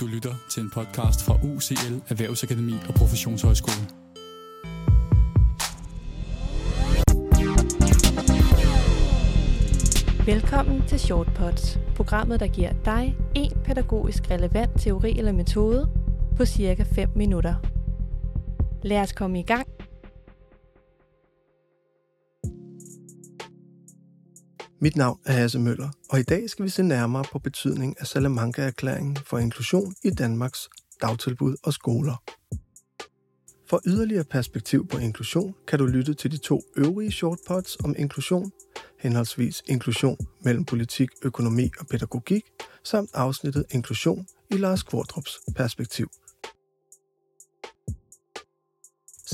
Du lytter til en podcast fra UCL Erhvervsakademi og Professionshøjskole. Velkommen til Shortpods, programmet, der giver dig en pædagogisk relevant teori eller metode på cirka 5 minutter. Lad os komme i gang. Mit navn er Hasse Møller, og i dag skal vi se nærmere på betydningen af Salamanca-erklæringen for inklusion i Danmarks dagtilbud og skoler. For yderligere perspektiv på inklusion kan du lytte til de to øvrige shortpods om inklusion, henholdsvis inklusion mellem politik, økonomi og pædagogik, samt afsnittet inklusion i Lars Kvartrups perspektiv.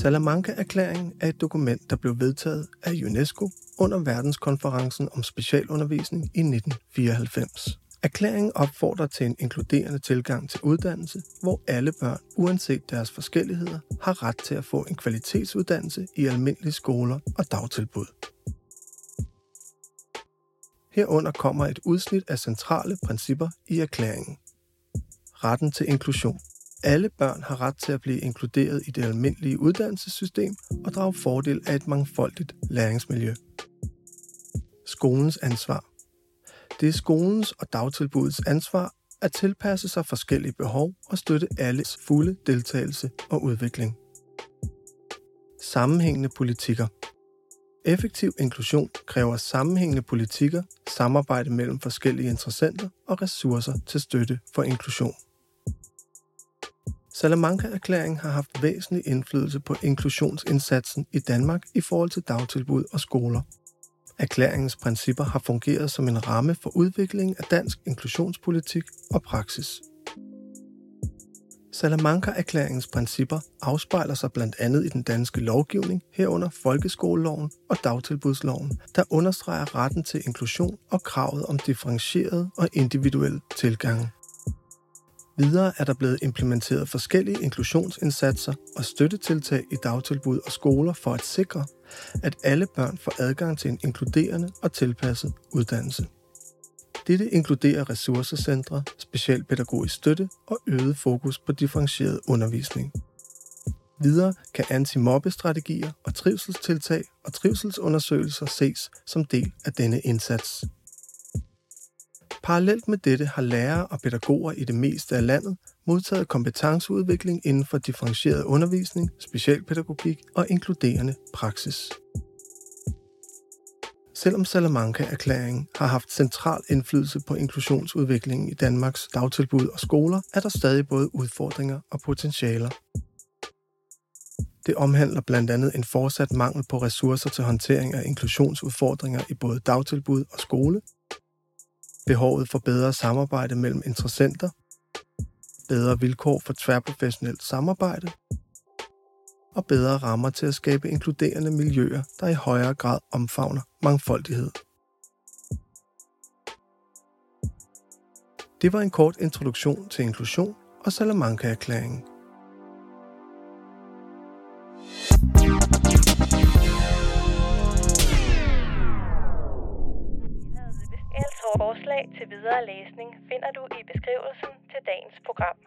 Salamanca-erklæringen er et dokument, der blev vedtaget af UNESCO under verdenskonferencen om specialundervisning i 1994. Erklæringen opfordrer til en inkluderende tilgang til uddannelse, hvor alle børn, uanset deres forskelligheder, har ret til at få en kvalitetsuddannelse i almindelige skoler og dagtilbud. Herunder kommer et udsnit af centrale principper i erklæringen. Retten til inklusion. Alle børn har ret til at blive inkluderet i det almindelige uddannelsessystem og drage fordel af et mangfoldigt læringsmiljø. Skolens ansvar. Det er skolens og dagtilbudets ansvar at tilpasse sig forskellige behov og støtte alles fulde deltagelse og udvikling. Sammenhængende politikker. Effektiv inklusion kræver sammenhængende politikker, samarbejde mellem forskellige interessenter og ressourcer til støtte for inklusion. Salamanca-erklæringen har haft væsentlig indflydelse på inklusionsindsatsen i Danmark i forhold til dagtilbud og skoler. Erklæringens principper har fungeret som en ramme for udviklingen af dansk inklusionspolitik og praksis. Salamanca-erklæringens principper afspejler sig blandt andet i den danske lovgivning, herunder folkeskoleloven og dagtilbudsloven, der understreger retten til inklusion og kravet om differentieret og individuel tilgang. Videre er der blevet implementeret forskellige inklusionsindsatser og støttetiltag i dagtilbud og skoler for at sikre, at alle børn får adgang til en inkluderende og tilpasset uddannelse. Dette inkluderer ressourcecentre, specialpædagogisk støtte og øget fokus på differentieret undervisning. Videre kan antimobbestrategier og trivselstiltag og trivselsundersøgelser ses som del af denne indsats. Parallelt med dette har lærere og pædagoger i det meste af landet modtaget kompetenceudvikling inden for differentieret undervisning, specialpædagogik og inkluderende praksis. Selvom Salamanca-erklæringen har haft central indflydelse på inklusionsudviklingen i Danmarks dagtilbud og skoler, er der stadig både udfordringer og potentialer. Det omhandler blandt andet en fortsat mangel på ressourcer til håndtering af inklusionsudfordringer i både dagtilbud og skole, behovet for bedre samarbejde mellem interessenter, bedre vilkår for tværprofessionelt samarbejde og bedre rammer til at skabe inkluderende miljøer, der i højere grad omfavner mangfoldighed. Det var en kort introduktion til inklusion og Salamanca-erklæringen. Videre læsning finder du i beskrivelsen til dagens program.